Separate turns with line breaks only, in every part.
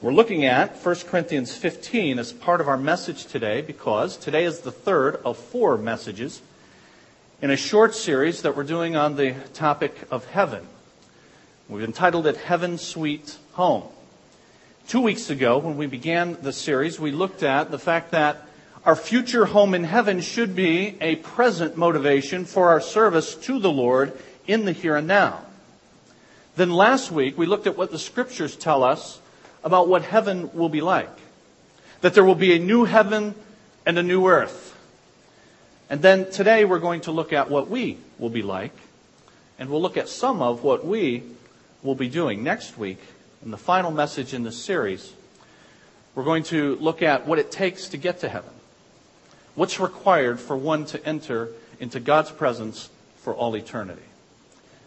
We're looking at 1 Corinthians 15 as part of our message today because today is the third of four messages in a short series that we're doing on the topic of heaven. We've entitled it Heaven Sweet Home. Two weeks ago, when we began the series, we looked at the fact that our future home in heaven should be a present motivation for our service to the Lord in the here and now. Then last week, we looked at what the scriptures tell us about what heaven will be like. That there will be a new heaven and a new earth. And then today we're going to look at what we will be like. And we'll look at some of what we will be doing next week in the final message in this series. We're going to look at what it takes to get to heaven. What's required for one to enter into God's presence for all eternity.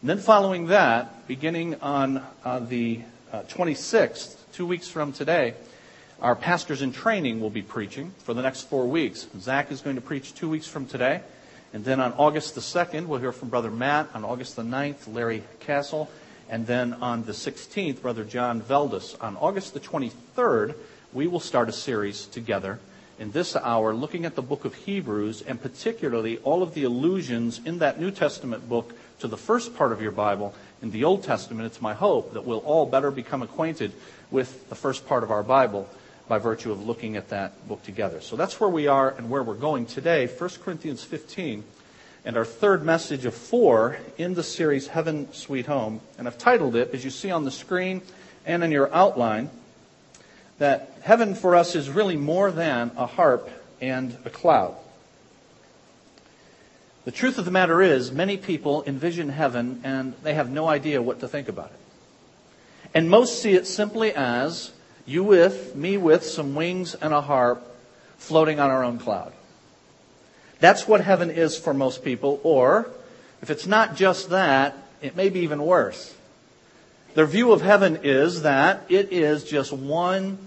And then following that, beginning on uh, the uh, 26th, two weeks from today, our pastors in training will be preaching for the next four weeks. Zach is going to preach two weeks from today. And then on August the 2nd, we'll hear from Brother Matt. On August the 9th, Larry Castle. And then on the 16th, Brother John Veldis. On August the 23rd, we will start a series together in this hour looking at the book of Hebrews and particularly all of the allusions in that New Testament book to the first part of your Bible. In the Old Testament, it's my hope that we'll all better become acquainted with the first part of our Bible by virtue of looking at that book together. So that's where we are and where we're going today, 1 Corinthians 15, and our third message of four in the series Heaven Sweet Home. And I've titled it, as you see on the screen and in your outline, that heaven for us is really more than a harp and a cloud. The truth of the matter is, many people envision heaven and they have no idea what to think about it. And most see it simply as you with, me with some wings and a harp floating on our own cloud. That's what heaven is for most people, or if it's not just that, it may be even worse. Their view of heaven is that it is just one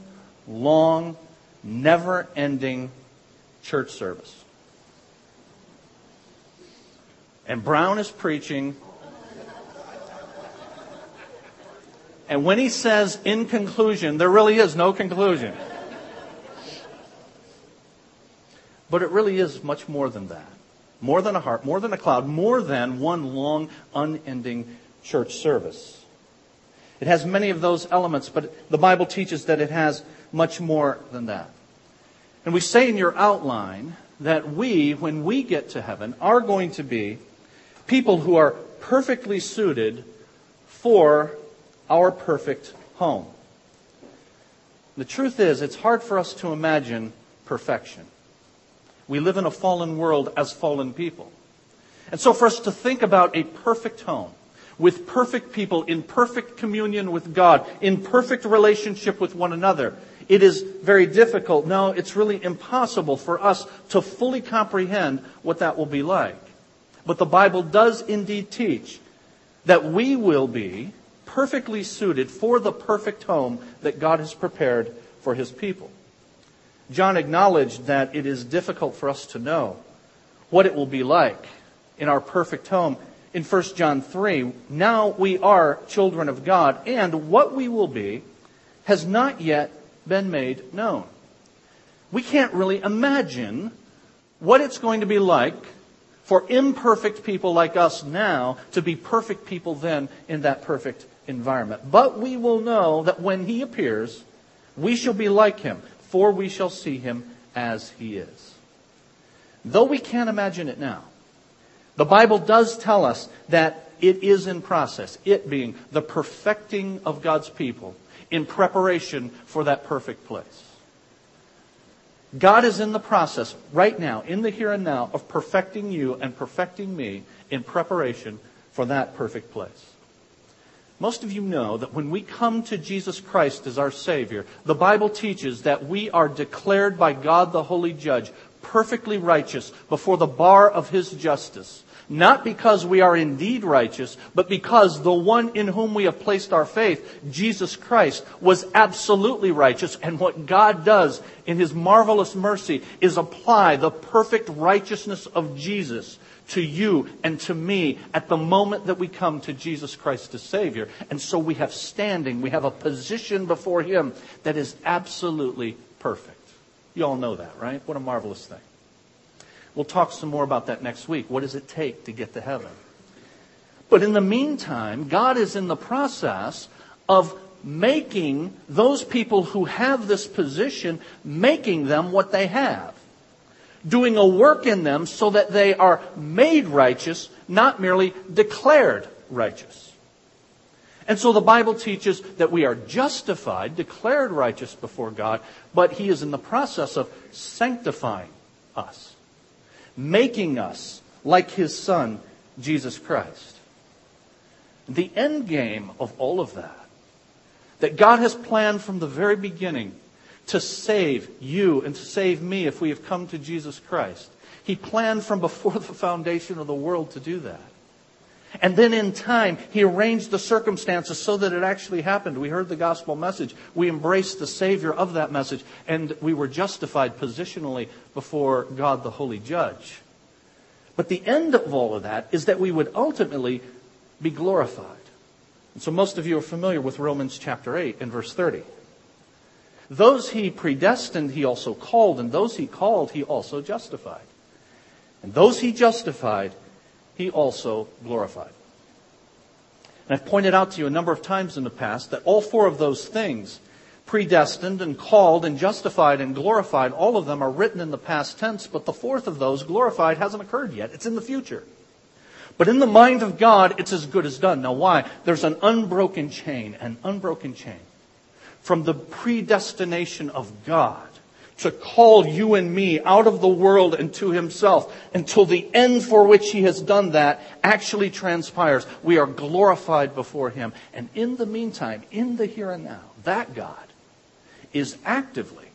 long, never ending church service. And Brown is preaching. And when he says in conclusion, there really is no conclusion. But it really is much more than that. More than a heart, more than a cloud, more than one long, unending church service. It has many of those elements, but the Bible teaches that it has much more than that. And we say in your outline that we, when we get to heaven, are going to be people who are perfectly suited for our perfect home. The truth is, it's hard for us to imagine perfection. We live in a fallen world as fallen people. And so for us to think about a perfect home, with perfect people, in perfect communion with God, in perfect relationship with one another, it is very difficult. No, it's really impossible for us to fully comprehend what that will be like. But the Bible does indeed teach that we will be perfectly suited for the perfect home that God has prepared for his people. John acknowledged that it is difficult for us to know what it will be like in our perfect home in 1 John 3. Now we are children of God, and what we will be has not yet been made known. We can't really imagine what it's going to be like for imperfect people like us now to be perfect people then in that perfect environment. But we will know that when he appears, we shall be like him, for we shall see him as he is. Though we can't imagine it now, the Bible does tell us that it is in process, it being the perfecting of God's people in preparation for that perfect place. God is in the process right now, in the here and now, of perfecting you and perfecting me in preparation for that perfect place. Most of you know that when we come to Jesus Christ as our Savior, the Bible teaches that we are declared by God the Holy Judge perfectly righteous before the bar of His justice Not because we are indeed righteous, but because the one in whom we have placed our faith, Jesus Christ, was absolutely righteous. And what God does in His marvelous mercy is apply the perfect righteousness of Jesus to you and to me at the moment that we come to Jesus Christ as Savior. And so we have standing, we have a position before Him that is absolutely perfect. You all know that, right? What a marvelous thing. We'll talk some more about that next week. What does it take to get to heaven? But in the meantime, God is in the process of making those people who have this position, making them what they have. Doing a work in them so that they are made righteous, not merely declared righteous. And so the Bible teaches that we are justified, declared righteous before God, but He is in the process of sanctifying us making us like his son, Jesus Christ. The end game of all of that, that God has planned from the very beginning to save you and to save me if we have come to Jesus Christ. He planned from before the foundation of the world to do that. And then in time, he arranged the circumstances so that it actually happened. We heard the gospel message. We embraced the Savior of that message, and we were justified positionally before God the Holy Judge. But the end of all of that is that we would ultimately be glorified. And so most of you are familiar with Romans chapter 8 and verse 30. Those he predestined, he also called, and those he called, he also justified. And those he justified, he also glorified. And I've pointed out to you a number of times in the past that all four of those things, predestined and called and justified and glorified, all of them are written in the past tense, but the fourth of those, glorified, hasn't occurred yet. It's in the future. But in the mind of God, it's as good as done. Now why? There's an unbroken chain, an unbroken chain. From the predestination of God to call you and me out of the world and to himself until the end for which he has done that actually transpires. We are glorified before him. And in the meantime, in the here and now, that God is actively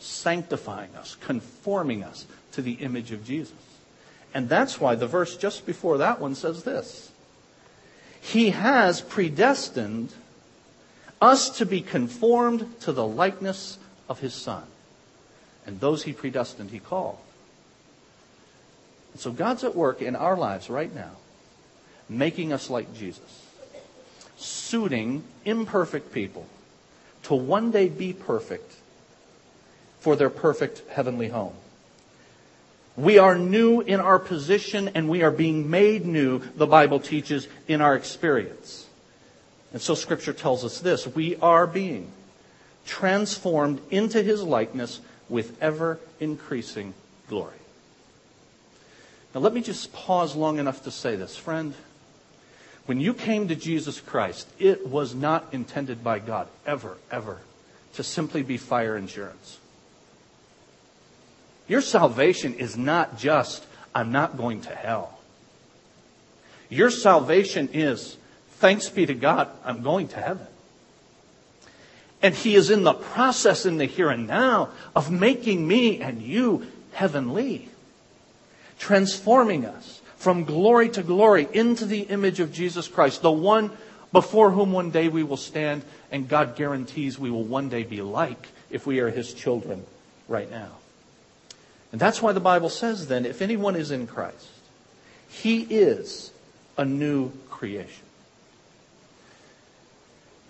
sanctifying us, conforming us to the image of Jesus. And that's why the verse just before that one says this. He has predestined us to be conformed to the likeness of his son. And those he predestined, he called. And so God's at work in our lives right now, making us like Jesus, suiting imperfect people to one day be perfect for their perfect heavenly home. We are new in our position and we are being made new, the Bible teaches, in our experience. And so Scripture tells us this we are being transformed into His likeness with ever increasing glory. Now, let me just pause long enough to say this. Friend, when you came to Jesus Christ, it was not intended by God ever, ever to simply be fire insurance. Your salvation is not just, I'm not going to hell. Your salvation is, thanks be to God, I'm going to heaven. And He is in the process in the here and now of making me and you heavenly, transforming us from glory to glory into the image of Jesus Christ, the one before whom one day we will stand, and God guarantees we will one day be like if we are His children right now. And that's why the Bible says then, if anyone is in Christ, he is a new creation.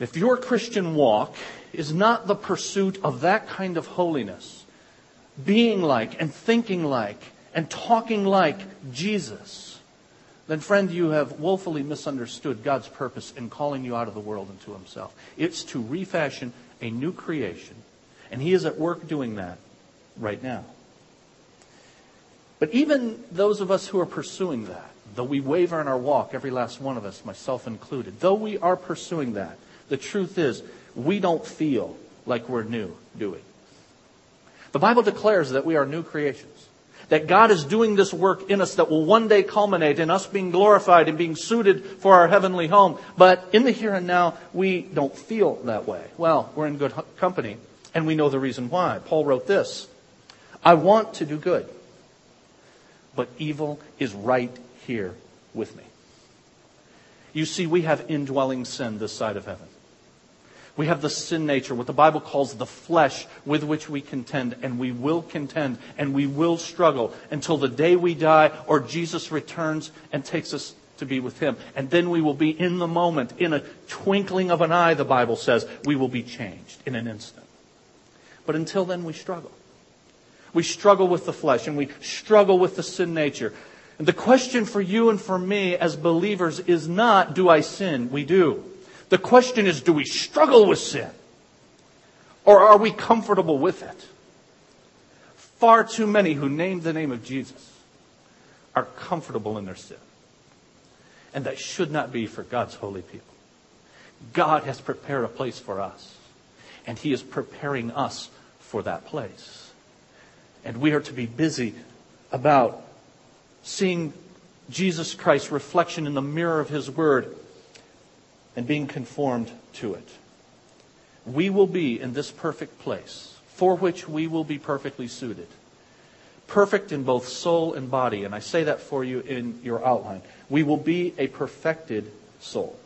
If your Christian walk is not the pursuit of that kind of holiness, being like and thinking like and talking like Jesus, then, friend, you have woefully misunderstood God's purpose in calling you out of the world into Himself. It's to refashion a new creation, and He is at work doing that right now. But even those of us who are pursuing that, though we waver in our walk, every last one of us, myself included, though we are pursuing that, the truth is we don't feel like we're new, do we? The Bible declares that we are new creations. That God is doing this work in us that will one day culminate in us being glorified and being suited for our heavenly home. But in the here and now, we don't feel that way. Well, we're in good company, and we know the reason why. Paul wrote this I want to do good, but evil is right here with me. You see, we have indwelling sin this side of heaven. We have the sin nature, what the Bible calls the flesh, with which we contend, and we will contend, and we will struggle until the day we die or Jesus returns and takes us to be with Him. And then we will be in the moment, in a twinkling of an eye, the Bible says, we will be changed in an instant. But until then, we struggle. We struggle with the flesh and we struggle with the sin nature. And the question for you and for me as believers is not, do I sin? We do. The question is, do we struggle with sin? Or are we comfortable with it? Far too many who name the name of Jesus are comfortable in their sin. And that should not be for God's holy people. God has prepared a place for us. And He is preparing us for that place. And we are to be busy about seeing Jesus Christ's reflection in the mirror of His Word and being conformed to it. We will be in this perfect place for which we will be perfectly suited. Perfect in both soul and body. And I say that for you in your outline. We will be a perfected soul.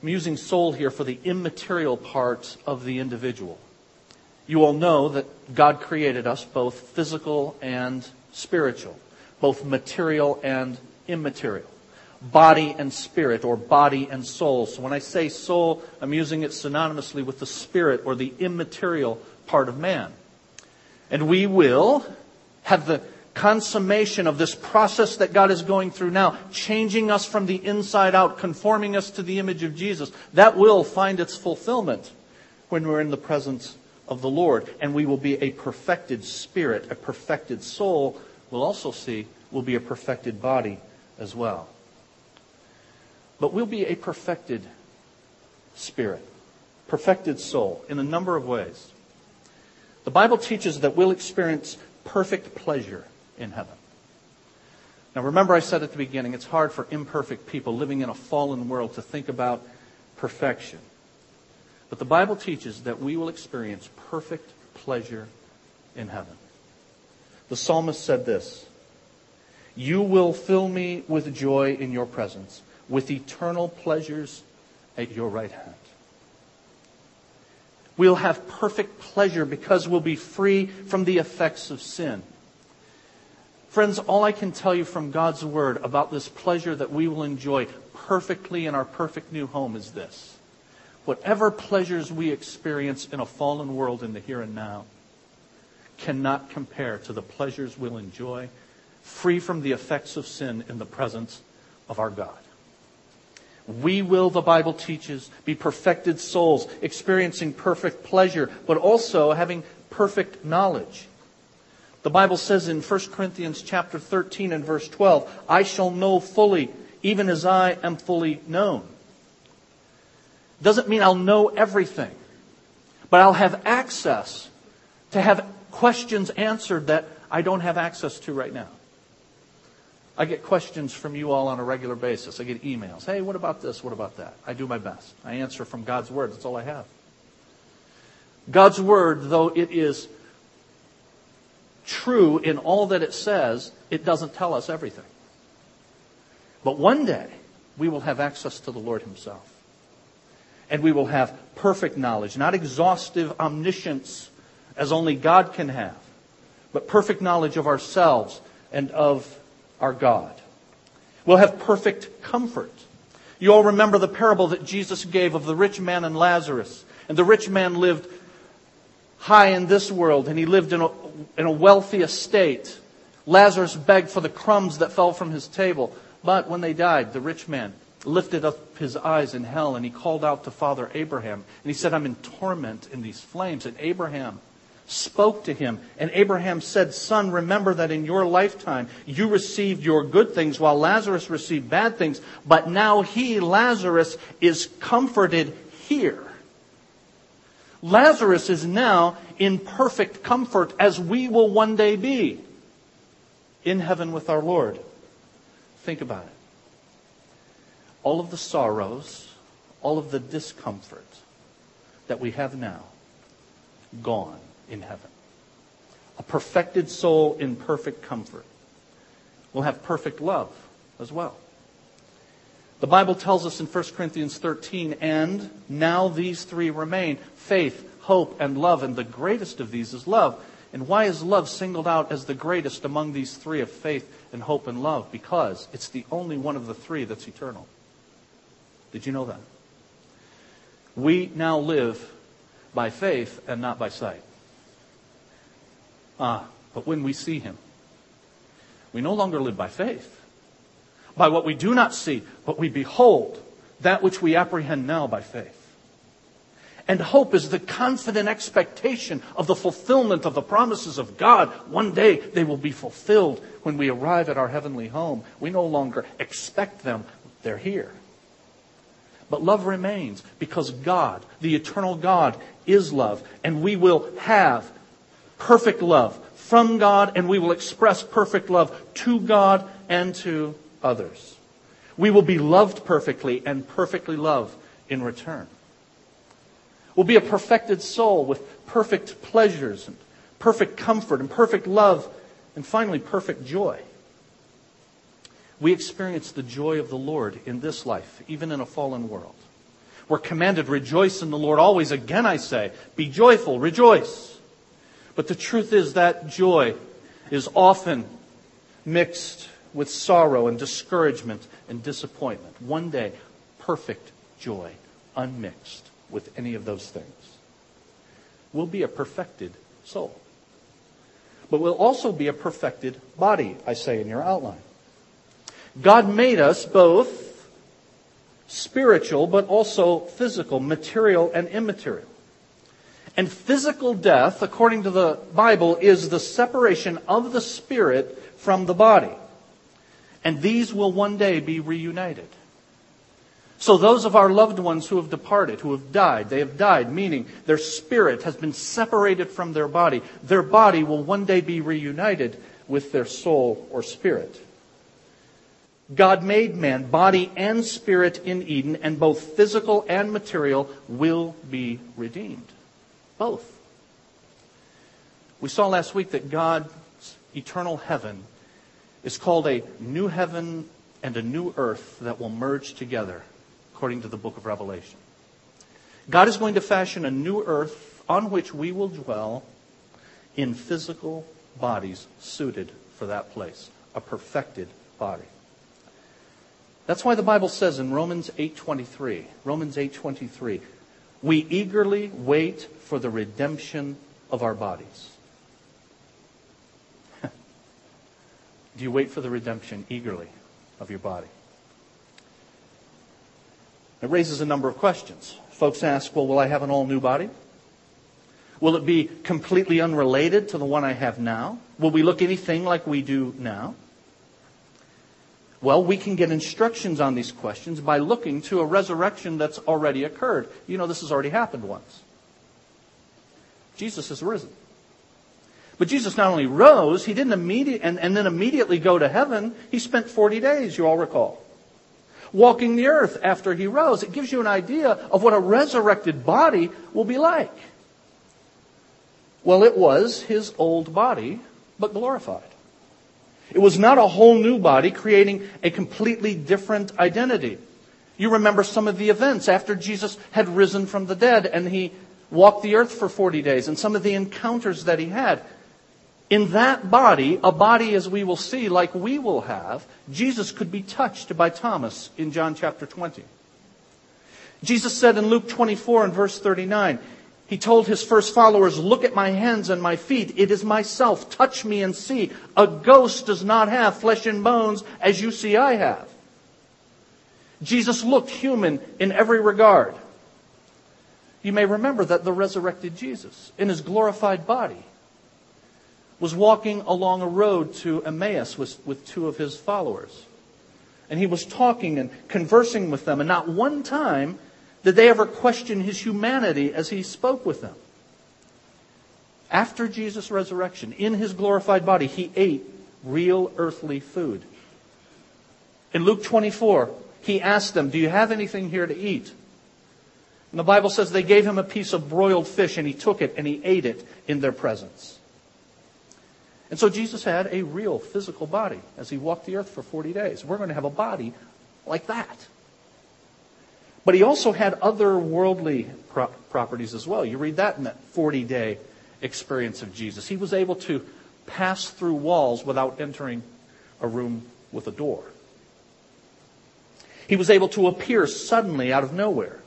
I'm using soul here for the immaterial part of the individual. You all know that God created us both physical and spiritual, both material and immaterial. Body and spirit, or body and soul. So when I say soul, I'm using it synonymously with the spirit or the immaterial part of man. And we will have the consummation of this process that God is going through now, changing us from the inside out, conforming us to the image of Jesus. That will find its fulfillment when we're in the presence of the Lord. And we will be a perfected spirit, a perfected soul. We'll also see will be a perfected body as well. But we'll be a perfected spirit, perfected soul in a number of ways. The Bible teaches that we'll experience perfect pleasure in heaven. Now, remember, I said at the beginning, it's hard for imperfect people living in a fallen world to think about perfection. But the Bible teaches that we will experience perfect pleasure in heaven. The psalmist said this You will fill me with joy in your presence, with eternal pleasures at your right hand. We'll have perfect pleasure because we'll be free from the effects of sin. Friends, all I can tell you from God's Word about this pleasure that we will enjoy perfectly in our perfect new home is this. Whatever pleasures we experience in a fallen world in the here and now cannot compare to the pleasures we'll enjoy free from the effects of sin in the presence of our God. We will, the Bible teaches, be perfected souls, experiencing perfect pleasure, but also having perfect knowledge. The Bible says in 1 Corinthians chapter 13 and verse 12, I shall know fully, even as I am fully known. Doesn't mean I'll know everything, but I'll have access to have questions answered that I don't have access to right now. I get questions from you all on a regular basis. I get emails. Hey, what about this? What about that? I do my best. I answer from God's Word. That's all I have. God's Word, though it is true in all that it says, it doesn't tell us everything. But one day, we will have access to the Lord Himself. And we will have perfect knowledge, not exhaustive omniscience as only God can have, but perfect knowledge of ourselves and of our God. We'll have perfect comfort. You all remember the parable that Jesus gave of the rich man and Lazarus. And the rich man lived high in this world, and he lived in a, in a wealthy estate. Lazarus begged for the crumbs that fell from his table. But when they died, the rich man lifted up his eyes in hell and he called out to Father Abraham. And he said, I'm in torment in these flames. And Abraham spoke to him. And Abraham said, Son, remember that in your lifetime you received your good things while Lazarus received bad things. But now he, Lazarus, is comforted here Lazarus is now in perfect comfort as we will one day be in heaven with our Lord. Think about it. All of the sorrows, all of the discomfort that we have now, gone in heaven. a perfected soul in perfect comfort. We'll have perfect love as well. The Bible tells us in 1 Corinthians 13, and now these three remain faith, hope, and love, and the greatest of these is love. And why is love singled out as the greatest among these three of faith and hope and love? Because it's the only one of the three that's eternal. Did you know that? We now live by faith and not by sight. Ah, but when we see him, we no longer live by faith, by what we do not see, but we behold that which we apprehend now by faith. And hope is the confident expectation of the fulfillment of the promises of God. One day they will be fulfilled when we arrive at our heavenly home. We no longer expect them, they're here. But love remains because God, the eternal God, is love. And we will have perfect love from God and we will express perfect love to God and to others. We will be loved perfectly and perfectly love in return. We'll be a perfected soul with perfect pleasures and perfect comfort and perfect love and finally perfect joy. We experience the joy of the Lord in this life, even in a fallen world. We're commanded, rejoice in the Lord always. Again, I say, be joyful, rejoice. But the truth is that joy is often mixed with sorrow and discouragement and disappointment. One day, perfect joy, unmixed with any of those things. We'll be a perfected soul. But we'll also be a perfected body, I say in your outline. God made us both spiritual, but also physical, material and immaterial. And physical death, according to the Bible, is the separation of the spirit from the body. And these will one day be reunited. So those of our loved ones who have departed, who have died, they have died, meaning their spirit has been separated from their body. Their body will one day be reunited with their soul or spirit. God made man, body and spirit in Eden, and both physical and material will be redeemed. Both. We saw last week that God's eternal heaven is called a new heaven and a new earth that will merge together, according to the book of Revelation. God is going to fashion a new earth on which we will dwell in physical bodies suited for that place, a perfected body. That's why the Bible says in Romans 8:23, Romans 8:23, we eagerly wait for the redemption of our bodies. Do you wait for the redemption eagerly of your body? It raises a number of questions. Folks ask, well, will I have an all new body? Will it be completely unrelated to the one I have now? Will we look anything like we do now? Well, we can get instructions on these questions by looking to a resurrection that's already occurred. You know, this has already happened once. Jesus has risen. But Jesus not only rose, he didn't immediately, and, and then immediately go to heaven. He spent 40 days, you all recall, walking the earth after he rose. It gives you an idea of what a resurrected body will be like. Well, it was his old body, but glorified. It was not a whole new body creating a completely different identity. You remember some of the events after Jesus had risen from the dead and he walked the earth for 40 days and some of the encounters that he had. In that body, a body as we will see, like we will have, Jesus could be touched by Thomas in John chapter 20. Jesus said in Luke 24 and verse 39, he told his first followers, Look at my hands and my feet. It is myself. Touch me and see. A ghost does not have flesh and bones as you see I have. Jesus looked human in every regard. You may remember that the resurrected Jesus, in his glorified body, was walking along a road to Emmaus with, with two of his followers. And he was talking and conversing with them, and not one time did they ever question his humanity as he spoke with them? After Jesus' resurrection, in his glorified body, he ate real earthly food. In Luke 24, he asked them, Do you have anything here to eat? And the Bible says they gave him a piece of broiled fish, and he took it and he ate it in their presence. And so Jesus had a real physical body as he walked the earth for 40 days. We're going to have a body like that. But he also had other worldly pro- properties as well. You read that in that 40 day experience of Jesus. He was able to pass through walls without entering a room with a door. He was able to appear suddenly out of nowhere.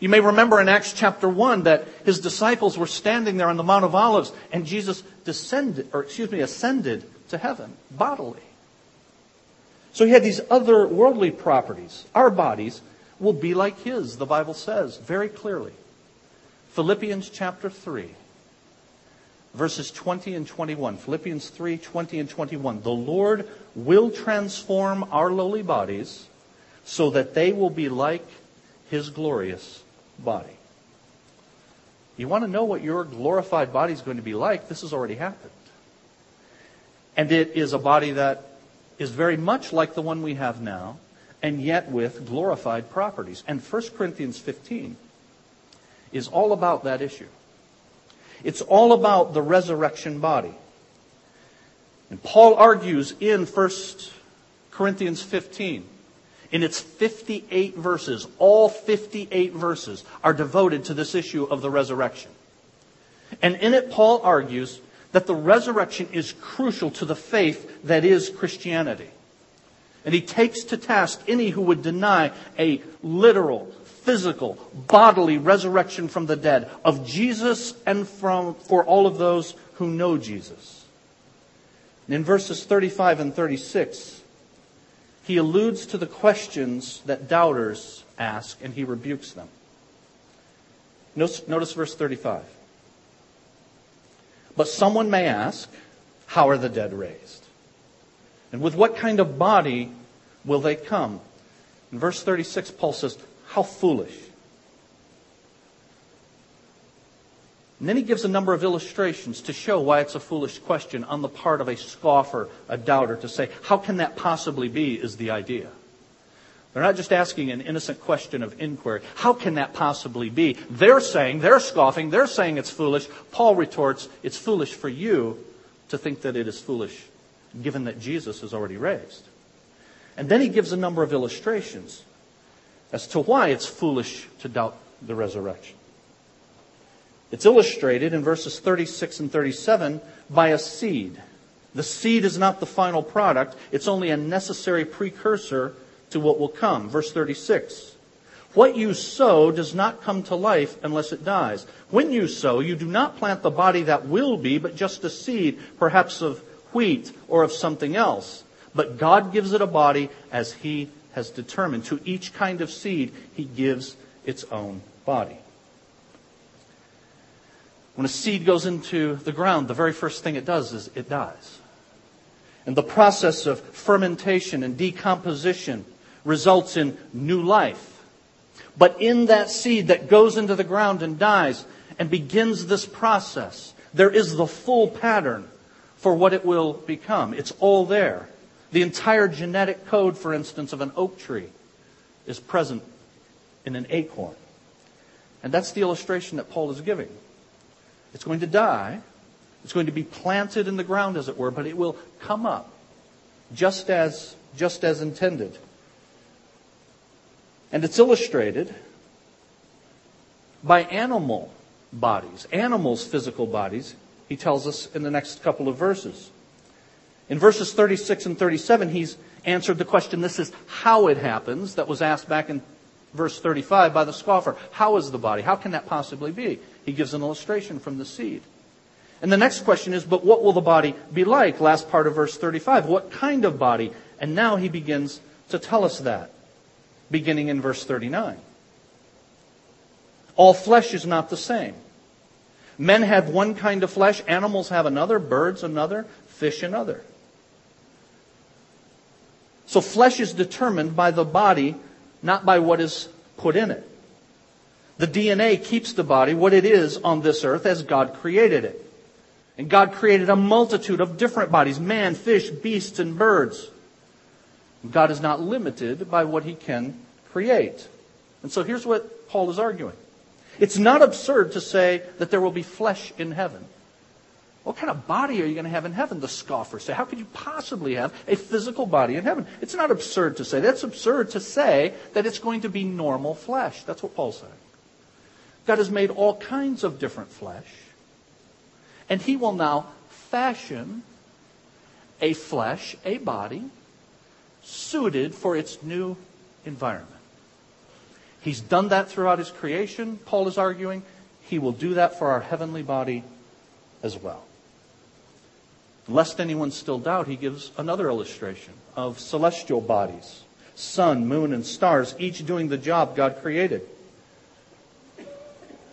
You may remember in Acts chapter 1 that his disciples were standing there on the Mount of Olives and Jesus descended, or excuse me, ascended to heaven bodily. So he had these other worldly properties. Our bodies will be like his, the Bible says very clearly. Philippians chapter 3, verses 20 and 21. Philippians 3, 20 and 21. The Lord will transform our lowly bodies so that they will be like his glorious body. You want to know what your glorified body is going to be like? This has already happened. And it is a body that is very much like the one we have now, and yet with glorified properties. And 1 Corinthians 15 is all about that issue. It's all about the resurrection body. And Paul argues in 1 Corinthians 15 in its 58 verses, all 58 verses are devoted to this issue of the resurrection. And in it, Paul argues that the resurrection is crucial to the faith that is Christianity. And he takes to task any who would deny a literal, physical, bodily resurrection from the dead of Jesus and from, for all of those who know Jesus. And in verses 35 and 36, he alludes to the questions that doubters ask and he rebukes them. Notice, notice verse 35. But someone may ask, How are the dead raised? And with what kind of body will they come? In verse 36, Paul says, How foolish. And then he gives a number of illustrations to show why it's a foolish question on the part of a scoffer, a doubter, to say, how can that possibly be, is the idea. They're not just asking an innocent question of inquiry. How can that possibly be? They're saying, they're scoffing, they're saying it's foolish. Paul retorts, it's foolish for you to think that it is foolish, given that Jesus is already raised. And then he gives a number of illustrations as to why it's foolish to doubt the resurrection. It's illustrated in verses 36 and 37 by a seed. The seed is not the final product, it's only a necessary precursor to what will come. Verse 36. What you sow does not come to life unless it dies. When you sow, you do not plant the body that will be, but just a seed, perhaps of wheat or of something else. But God gives it a body as He has determined. To each kind of seed, He gives its own body. When a seed goes into the ground, the very first thing it does is it dies. And the process of fermentation and decomposition results in new life. But in that seed that goes into the ground and dies and begins this process, there is the full pattern for what it will become. It's all there. The entire genetic code, for instance, of an oak tree is present in an acorn. And that's the illustration that Paul is giving. It's going to die. It's going to be planted in the ground, as it were, but it will come up just as, just as intended. And it's illustrated by animal bodies, animals' physical bodies, he tells us in the next couple of verses. In verses 36 and 37, he's answered the question this is how it happens that was asked back in verse 35 by the scoffer. How is the body? How can that possibly be? He gives an illustration from the seed. And the next question is, but what will the body be like? Last part of verse 35. What kind of body? And now he begins to tell us that, beginning in verse 39. All flesh is not the same. Men have one kind of flesh, animals have another, birds another, fish another. So flesh is determined by the body not by what is put in it. The DNA keeps the body what it is on this earth as God created it. And God created a multitude of different bodies man, fish, beasts, and birds. God is not limited by what he can create. And so here's what Paul is arguing it's not absurd to say that there will be flesh in heaven. What kind of body are you going to have in heaven? The scoffers say. How could you possibly have a physical body in heaven? It's not absurd to say. That's absurd to say that it's going to be normal flesh. That's what Paul's saying. God has made all kinds of different flesh. And he will now fashion a flesh, a body, suited for its new environment. He's done that throughout his creation, Paul is arguing. He will do that for our heavenly body as well. Lest anyone still doubt, he gives another illustration of celestial bodies sun, moon, and stars, each doing the job God created.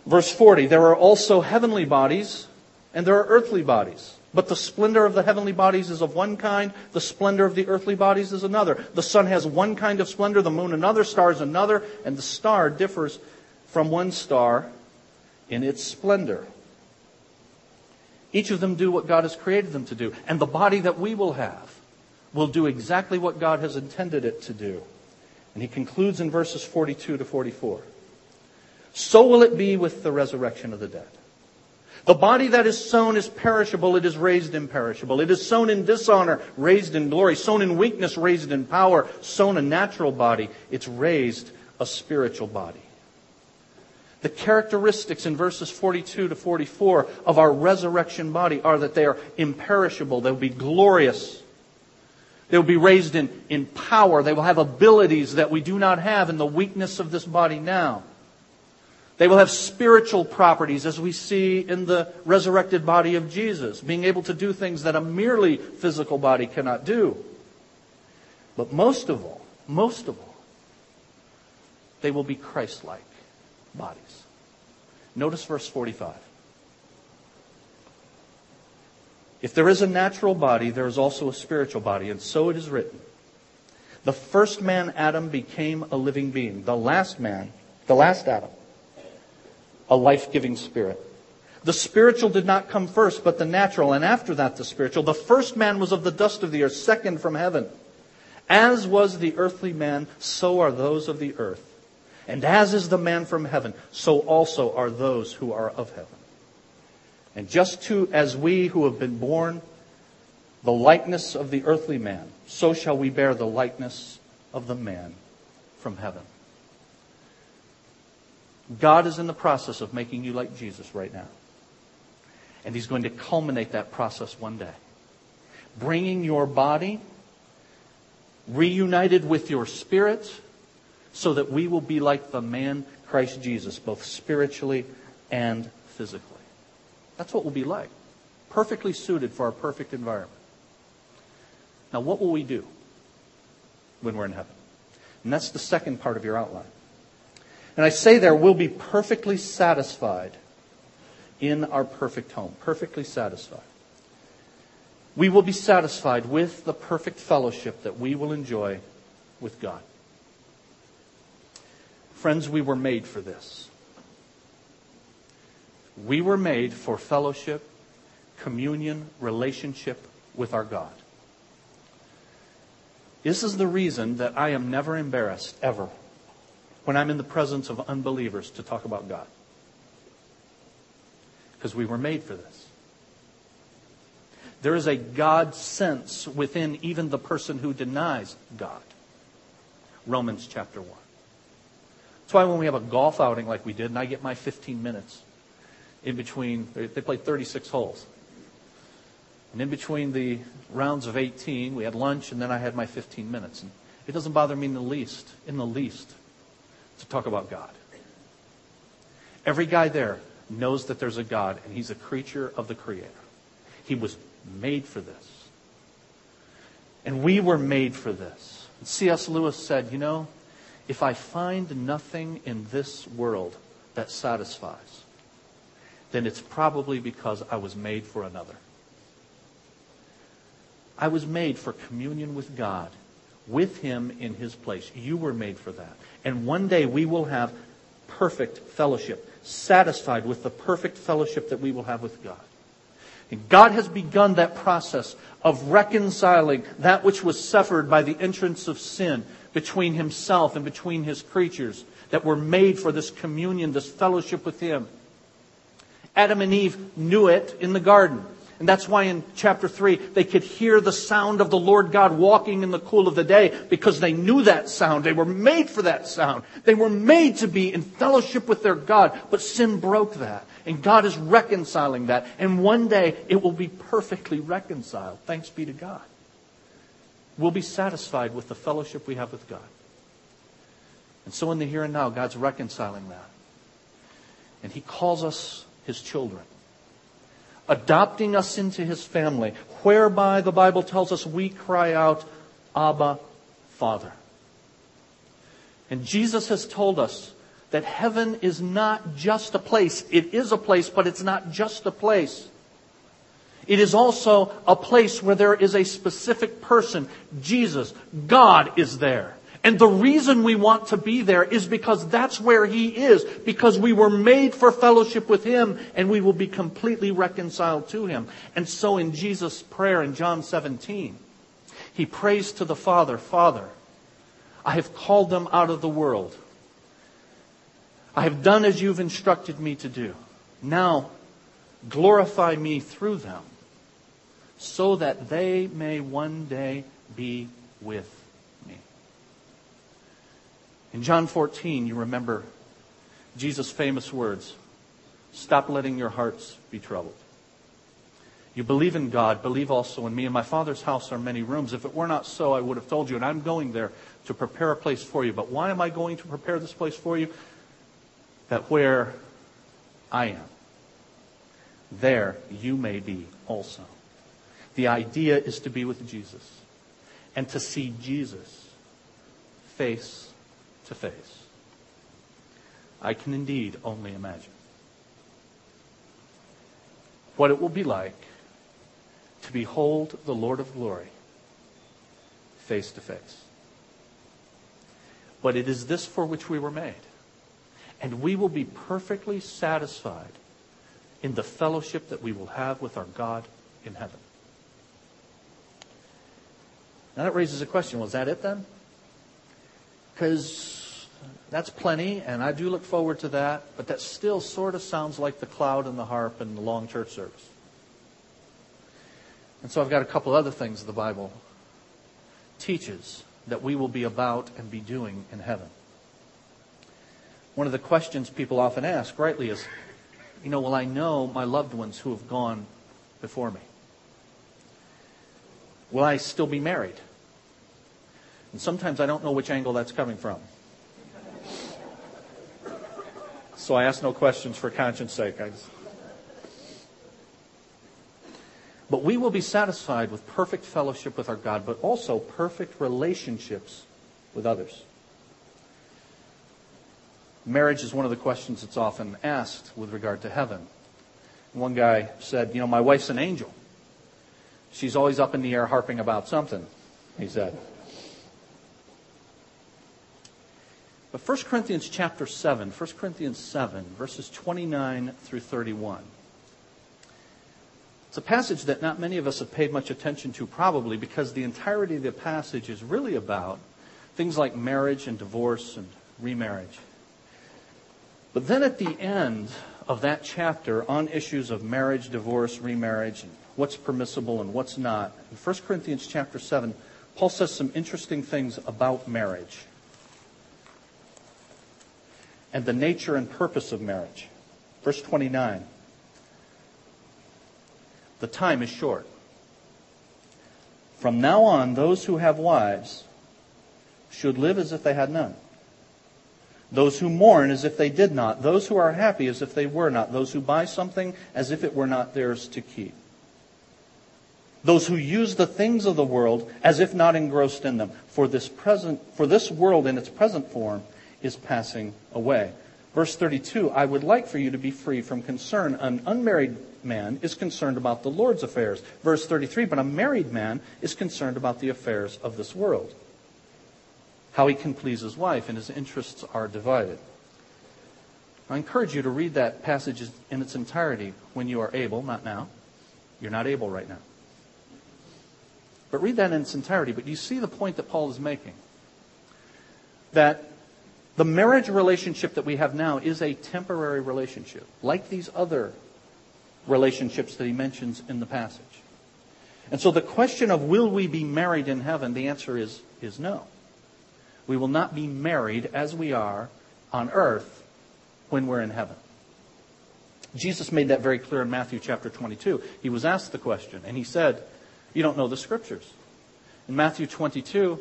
Verse 40 There are also heavenly bodies, and there are earthly bodies. But the splendor of the heavenly bodies is of one kind, the splendor of the earthly bodies is another. The sun has one kind of splendor, the moon another, stars another, and the star differs from one star in its splendor. Each of them do what God has created them to do. And the body that we will have will do exactly what God has intended it to do. And he concludes in verses 42 to 44. So will it be with the resurrection of the dead. The body that is sown is perishable, it is raised imperishable. It is sown in dishonor, raised in glory. Sown in weakness, raised in power. Sown a natural body, it's raised a spiritual body. The characteristics in verses 42 to 44 of our resurrection body are that they are imperishable, they'll be glorious. They will be raised in, in power. They will have abilities that we do not have in the weakness of this body now. They will have spiritual properties, as we see in the resurrected body of Jesus, being able to do things that a merely physical body cannot do. But most of all, most of all, they will be Christ like bodies. Notice verse 45. If there is a natural body, there is also a spiritual body, and so it is written. The first man, Adam, became a living being. The last man, the last Adam, a life giving spirit. The spiritual did not come first, but the natural, and after that the spiritual. The first man was of the dust of the earth, second from heaven. As was the earthly man, so are those of the earth. And as is the man from heaven, so also are those who are of heaven. And just to, as we who have been borne the likeness of the earthly man, so shall we bear the likeness of the man from heaven. God is in the process of making you like Jesus right now. And He's going to culminate that process one day. Bringing your body reunited with your spirit so that we will be like the man Christ Jesus, both spiritually and physically. That's what we'll be like. Perfectly suited for our perfect environment. Now, what will we do when we're in heaven? And that's the second part of your outline. And I say there, we'll be perfectly satisfied in our perfect home. Perfectly satisfied. We will be satisfied with the perfect fellowship that we will enjoy with God. Friends, we were made for this. We were made for fellowship, communion, relationship with our God. This is the reason that I am never embarrassed, ever, when I'm in the presence of unbelievers to talk about God. Because we were made for this. There is a God sense within even the person who denies God. Romans chapter 1. That's why when we have a golf outing like we did, and I get my 15 minutes in between, they played 36 holes. And in between the rounds of 18, we had lunch, and then I had my 15 minutes. And it doesn't bother me in the least, in the least, to talk about God. Every guy there knows that there's a God, and he's a creature of the Creator. He was made for this. And we were made for this. C.S. Lewis said, you know, if I find nothing in this world that satisfies, then it's probably because I was made for another. I was made for communion with God, with Him in His place. You were made for that. And one day we will have perfect fellowship, satisfied with the perfect fellowship that we will have with God. And God has begun that process of reconciling that which was suffered by the entrance of sin between himself and between his creatures that were made for this communion, this fellowship with him. Adam and Eve knew it in the garden. And that's why in chapter 3, they could hear the sound of the Lord God walking in the cool of the day because they knew that sound. They were made for that sound. They were made to be in fellowship with their God, but sin broke that. And God is reconciling that. And one day it will be perfectly reconciled. Thanks be to God. We'll be satisfied with the fellowship we have with God. And so in the here and now, God's reconciling that. And He calls us His children adopting us into his family, whereby the Bible tells us we cry out, Abba, Father. And Jesus has told us that heaven is not just a place. It is a place, but it's not just a place. It is also a place where there is a specific person. Jesus, God is there. And the reason we want to be there is because that's where He is, because we were made for fellowship with Him and we will be completely reconciled to Him. And so in Jesus' prayer in John 17, He prays to the Father, Father, I have called them out of the world. I have done as you've instructed me to do. Now, glorify me through them so that they may one day be with in John 14, you remember Jesus' famous words Stop letting your hearts be troubled. You believe in God, believe also in me. In my Father's house are many rooms. If it were not so, I would have told you, and I'm going there to prepare a place for you. But why am I going to prepare this place for you? That where I am, there you may be also. The idea is to be with Jesus and to see Jesus face to face. I can indeed only imagine what it will be like to behold the Lord of glory face to face. But it is this for which we were made. And we will be perfectly satisfied in the fellowship that we will have with our God in heaven. Now that raises a question. Was that it then? Because that's plenty, and I do look forward to that, but that still sort of sounds like the cloud and the harp and the long church service. And so I've got a couple other things the Bible teaches that we will be about and be doing in heaven. One of the questions people often ask, rightly, is, you know, will I know my loved ones who have gone before me? Will I still be married? And sometimes I don't know which angle that's coming from. So I ask no questions for conscience sake. Just... But we will be satisfied with perfect fellowship with our God, but also perfect relationships with others. Marriage is one of the questions that's often asked with regard to heaven. One guy said, You know, my wife's an angel. She's always up in the air harping about something, he said. But 1 Corinthians chapter 7, 1 Corinthians 7, verses 29 through 31. It's a passage that not many of us have paid much attention to, probably because the entirety of the passage is really about things like marriage and divorce and remarriage. But then at the end of that chapter, on issues of marriage, divorce, remarriage, and what's permissible and what's not, in 1 Corinthians chapter 7, Paul says some interesting things about marriage and the nature and purpose of marriage. Verse 29. The time is short. From now on, those who have wives should live as if they had none. Those who mourn as if they did not. Those who are happy as if they were not. Those who buy something as if it were not theirs to keep. Those who use the things of the world as if not engrossed in them. For this present, for this world in its present form is passing away. Verse 32 I would like for you to be free from concern. An unmarried man is concerned about the Lord's affairs. Verse 33 But a married man is concerned about the affairs of this world. How he can please his wife, and his interests are divided. I encourage you to read that passage in its entirety when you are able, not now. You're not able right now. But read that in its entirety. But you see the point that Paul is making. That the marriage relationship that we have now is a temporary relationship, like these other relationships that he mentions in the passage. And so the question of will we be married in heaven, the answer is, is no. We will not be married as we are on earth when we're in heaven. Jesus made that very clear in Matthew chapter 22. He was asked the question, and he said, You don't know the scriptures. In Matthew 22,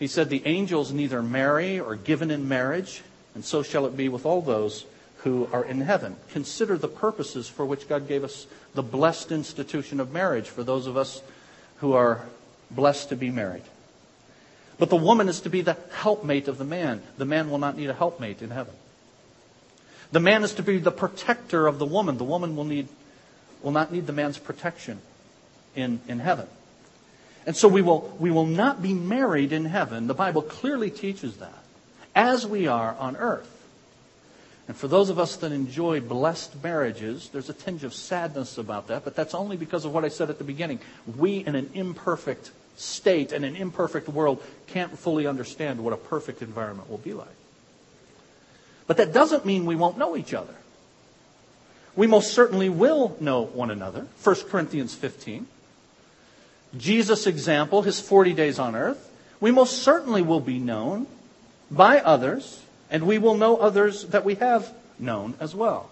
he said, The angels neither marry or given in marriage, and so shall it be with all those who are in heaven. Consider the purposes for which God gave us the blessed institution of marriage for those of us who are blessed to be married. But the woman is to be the helpmate of the man. The man will not need a helpmate in heaven. The man is to be the protector of the woman. The woman will need will not need the man's protection in, in heaven. And so we will, we will not be married in heaven. The Bible clearly teaches that, as we are on earth. And for those of us that enjoy blessed marriages, there's a tinge of sadness about that, but that's only because of what I said at the beginning. We, in an imperfect state and an imperfect world, can't fully understand what a perfect environment will be like. But that doesn't mean we won't know each other. We most certainly will know one another. 1 Corinthians 15. Jesus' example, his 40 days on earth, we most certainly will be known by others, and we will know others that we have known as well.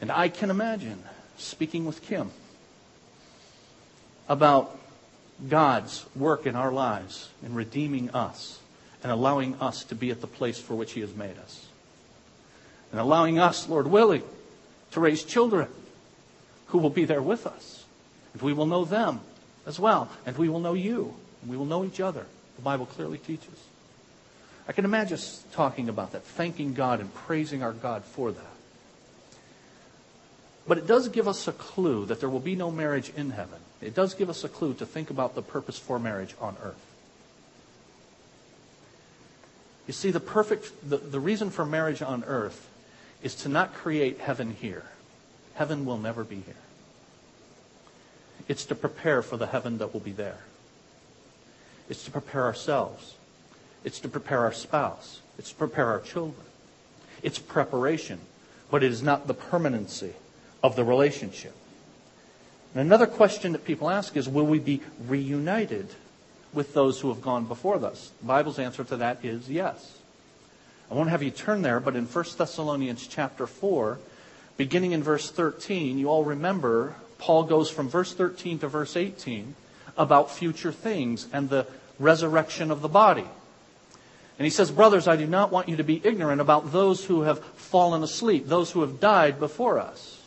And I can imagine speaking with Kim about God's work in our lives in redeeming us and allowing us to be at the place for which He has made us. And allowing us, Lord willing, to raise children who will be there with us. We will know them as well. And we will know you. And we will know each other. The Bible clearly teaches. I can imagine us talking about that, thanking God and praising our God for that. But it does give us a clue that there will be no marriage in heaven. It does give us a clue to think about the purpose for marriage on earth. You see, the perfect, the, the reason for marriage on earth is to not create heaven here. Heaven will never be here. It's to prepare for the heaven that will be there. It's to prepare ourselves. It's to prepare our spouse. It's to prepare our children. It's preparation, but it is not the permanency of the relationship. And another question that people ask is will we be reunited with those who have gone before us? The Bible's answer to that is yes. I won't have you turn there, but in 1 Thessalonians chapter 4, beginning in verse 13, you all remember Paul goes from verse 13 to verse 18 about future things and the resurrection of the body. And he says, Brothers, I do not want you to be ignorant about those who have fallen asleep, those who have died before us.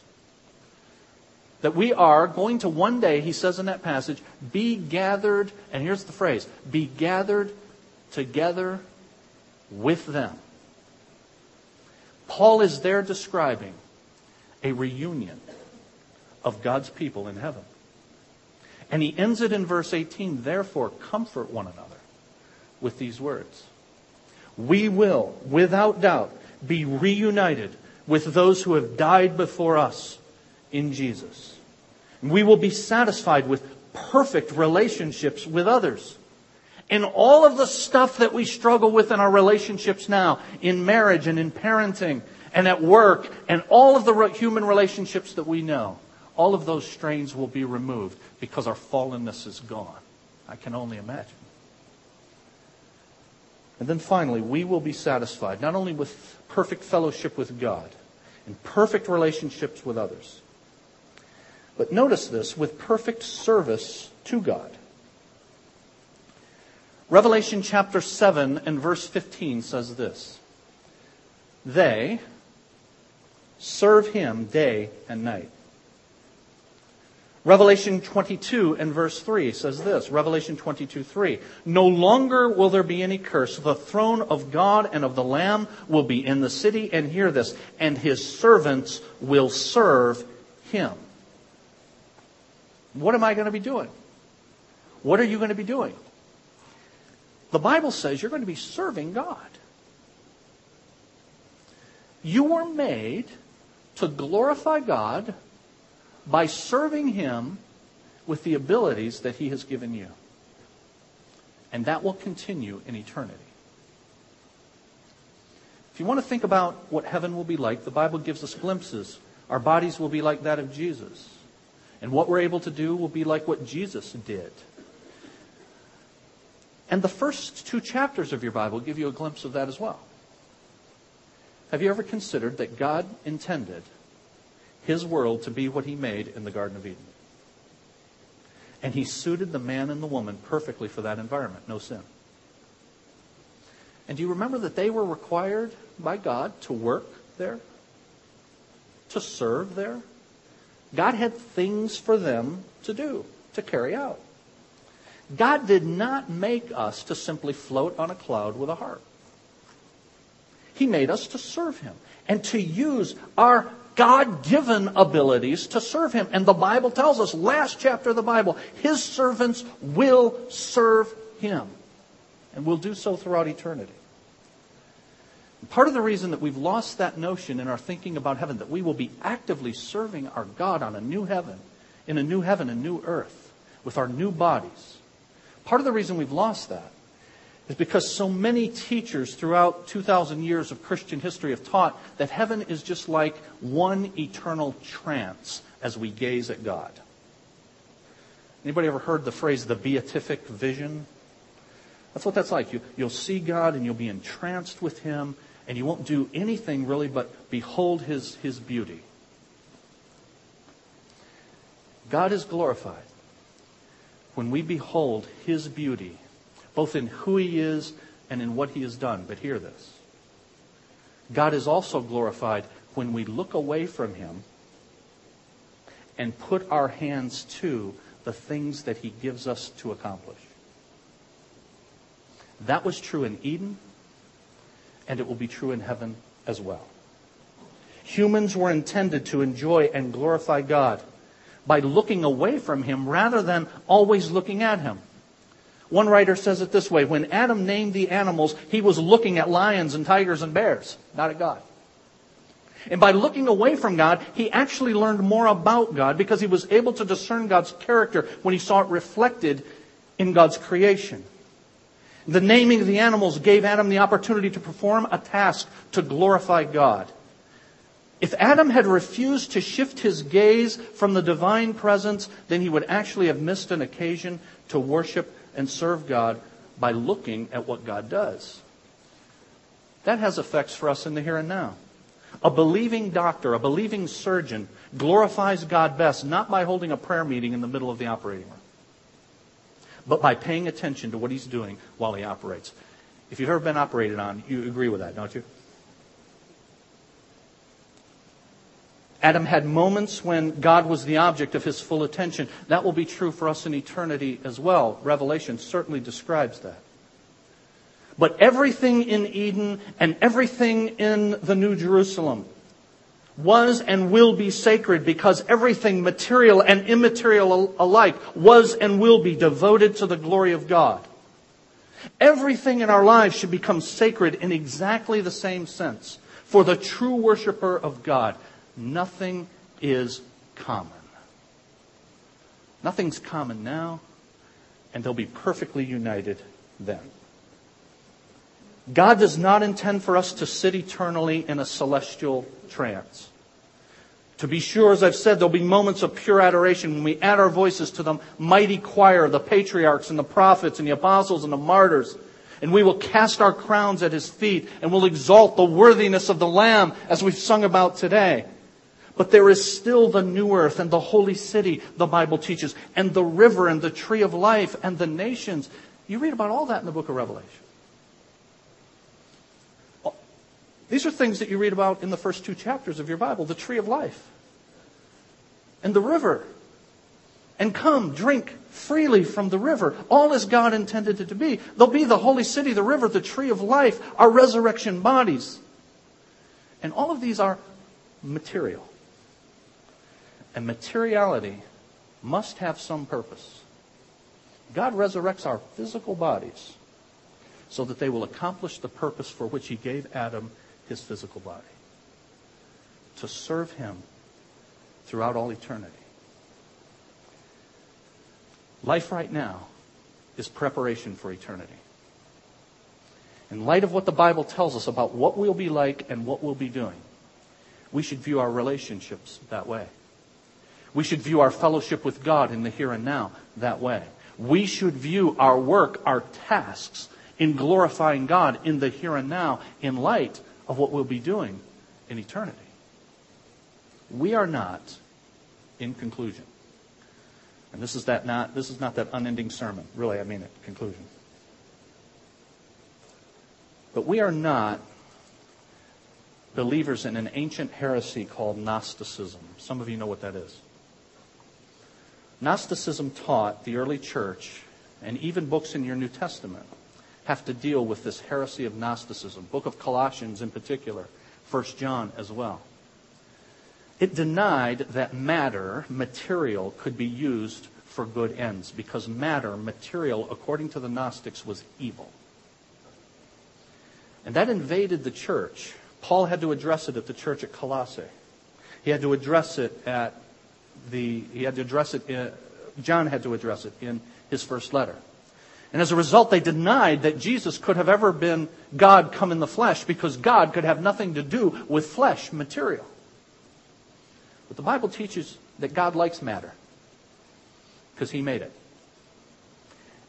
That we are going to one day, he says in that passage, be gathered, and here's the phrase be gathered together with them. Paul is there describing a reunion of God's people in heaven. And he ends it in verse 18 Therefore, comfort one another with these words. We will, without doubt, be reunited with those who have died before us in Jesus. We will be satisfied with perfect relationships with others. And all of the stuff that we struggle with in our relationships now, in marriage and in parenting and at work, and all of the human relationships that we know, all of those strains will be removed because our fallenness is gone. I can only imagine. And then finally, we will be satisfied not only with perfect fellowship with God and perfect relationships with others, but notice this with perfect service to God. Revelation chapter 7 and verse 15 says this They serve him day and night Revelation 22 and verse 3 says this Revelation 22 3. No longer will there be any curse. The throne of God and of the Lamb will be in the city, and hear this, and his servants will serve him. What am I going to be doing? What are you going to be doing? The Bible says you're going to be serving God. You were made to glorify God by serving Him with the abilities that He has given you. And that will continue in eternity. If you want to think about what heaven will be like, the Bible gives us glimpses Our bodies will be like that of Jesus. And what we're able to do will be like what Jesus did. And the first two chapters of your Bible give you a glimpse of that as well. Have you ever considered that God intended his world to be what he made in the Garden of Eden? And he suited the man and the woman perfectly for that environment, no sin. And do you remember that they were required by God to work there? To serve there? God had things for them to do, to carry out. God did not make us to simply float on a cloud with a harp. He made us to serve Him and to use our God given abilities to serve Him. And the Bible tells us, last chapter of the Bible, His servants will serve Him and will do so throughout eternity. Part of the reason that we've lost that notion in our thinking about heaven, that we will be actively serving our God on a new heaven, in a new heaven, a new earth, with our new bodies. Part of the reason we've lost that is because so many teachers throughout 2,000 years of Christian history have taught that heaven is just like one eternal trance as we gaze at God. Anybody ever heard the phrase the beatific vision? That's what that's like. You, you'll see God and you'll be entranced with Him, and you won't do anything really but behold His, his beauty. God is glorified when we behold His beauty both in who he is and in what he has done. But hear this God is also glorified when we look away from him and put our hands to the things that he gives us to accomplish. That was true in Eden, and it will be true in heaven as well. Humans were intended to enjoy and glorify God by looking away from him rather than always looking at him. One writer says it this way When Adam named the animals, he was looking at lions and tigers and bears, not at God. And by looking away from God, he actually learned more about God because he was able to discern God's character when he saw it reflected in God's creation. The naming of the animals gave Adam the opportunity to perform a task to glorify God. If Adam had refused to shift his gaze from the divine presence, then he would actually have missed an occasion to worship and serve God by looking at what God does. That has effects for us in the here and now. A believing doctor, a believing surgeon glorifies God best not by holding a prayer meeting in the middle of the operating room, but by paying attention to what he's doing while he operates. If you've ever been operated on, you agree with that, don't you? Adam had moments when God was the object of his full attention. That will be true for us in eternity as well. Revelation certainly describes that. But everything in Eden and everything in the New Jerusalem was and will be sacred because everything material and immaterial alike was and will be devoted to the glory of God. Everything in our lives should become sacred in exactly the same sense for the true worshiper of God. Nothing is common. Nothing's common now, and they'll be perfectly united then. God does not intend for us to sit eternally in a celestial trance. To be sure, as I've said, there'll be moments of pure adoration when we add our voices to the mighty choir, the patriarchs and the prophets and the apostles and the martyrs. And we will cast our crowns at his feet and will exalt the worthiness of the Lamb as we've sung about today. But there is still the new earth and the holy city, the Bible teaches, and the river and the tree of life and the nations. You read about all that in the book of Revelation. These are things that you read about in the first two chapters of your Bible the tree of life and the river. And come, drink freely from the river. All as God intended it to be. There'll be the holy city, the river, the tree of life, our resurrection bodies. And all of these are material. And materiality must have some purpose. God resurrects our physical bodies so that they will accomplish the purpose for which He gave Adam his physical body to serve Him throughout all eternity. Life right now is preparation for eternity. In light of what the Bible tells us about what we'll be like and what we'll be doing, we should view our relationships that way. We should view our fellowship with God in the here and now that way. We should view our work, our tasks in glorifying God in the here and now in light of what we'll be doing in eternity. We are not, in conclusion, and this is that not this is not that unending sermon. Really, I mean it, conclusion. But we are not believers in an ancient heresy called Gnosticism. Some of you know what that is. Gnosticism taught the early church, and even books in your New Testament have to deal with this heresy of Gnosticism. Book of Colossians in particular, First John as well. It denied that matter, material, could be used for good ends because matter, material, according to the Gnostics, was evil. And that invaded the church. Paul had to address it at the church at Colossae. He had to address it at the, he had to address it, in, John had to address it in his first letter. And as a result, they denied that Jesus could have ever been God come in the flesh because God could have nothing to do with flesh, material. But the Bible teaches that God likes matter because he made it.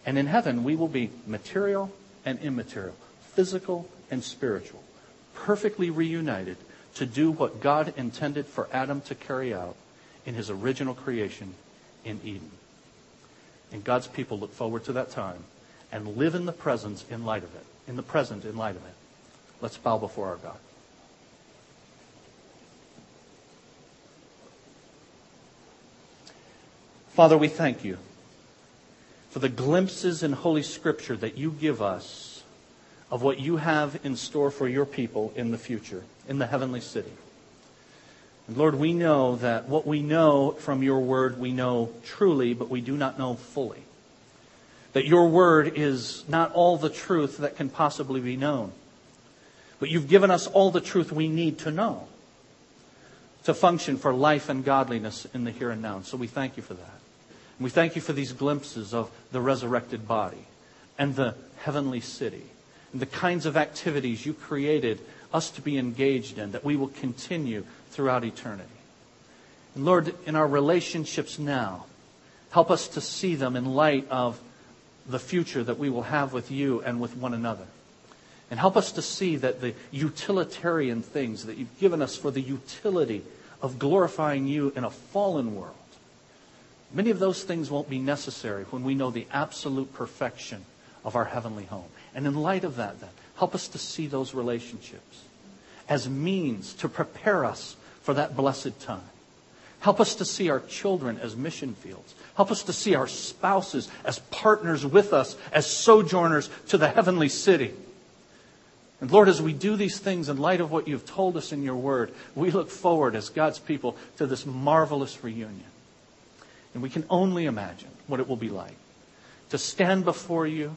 And in heaven, we will be material and immaterial, physical and spiritual, perfectly reunited to do what God intended for Adam to carry out in his original creation in Eden. And God's people look forward to that time and live in the presence in light of it, in the present in light of it. Let's bow before our God. Father, we thank you for the glimpses in Holy Scripture that you give us of what you have in store for your people in the future, in the heavenly city. And Lord, we know that what we know from your word, we know truly, but we do not know fully. That your word is not all the truth that can possibly be known. But you've given us all the truth we need to know to function for life and godliness in the here and now. And so we thank you for that. And we thank you for these glimpses of the resurrected body and the heavenly city and the kinds of activities you created us to be engaged in that we will continue throughout eternity. And Lord, in our relationships now, help us to see them in light of the future that we will have with you and with one another. And help us to see that the utilitarian things that you've given us for the utility of glorifying you in a fallen world, many of those things won't be necessary when we know the absolute perfection of our heavenly home. And in light of that, then, help us to see those relationships as means to prepare us for that blessed time. Help us to see our children as mission fields. Help us to see our spouses as partners with us, as sojourners to the heavenly city. And Lord, as we do these things in light of what you've told us in your word, we look forward as God's people to this marvelous reunion. And we can only imagine what it will be like to stand before you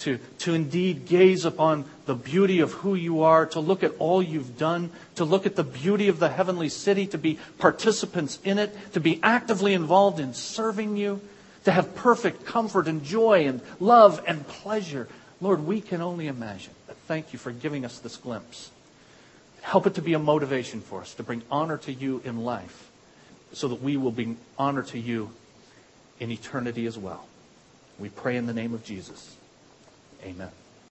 to, to indeed gaze upon the beauty of who you are, to look at all you've done, to look at the beauty of the heavenly city, to be participants in it, to be actively involved in serving you, to have perfect comfort and joy and love and pleasure. Lord, we can only imagine. But thank you for giving us this glimpse. Help it to be a motivation for us to bring honor to you in life so that we will bring honor to you in eternity as well. We pray in the name of Jesus. Amen.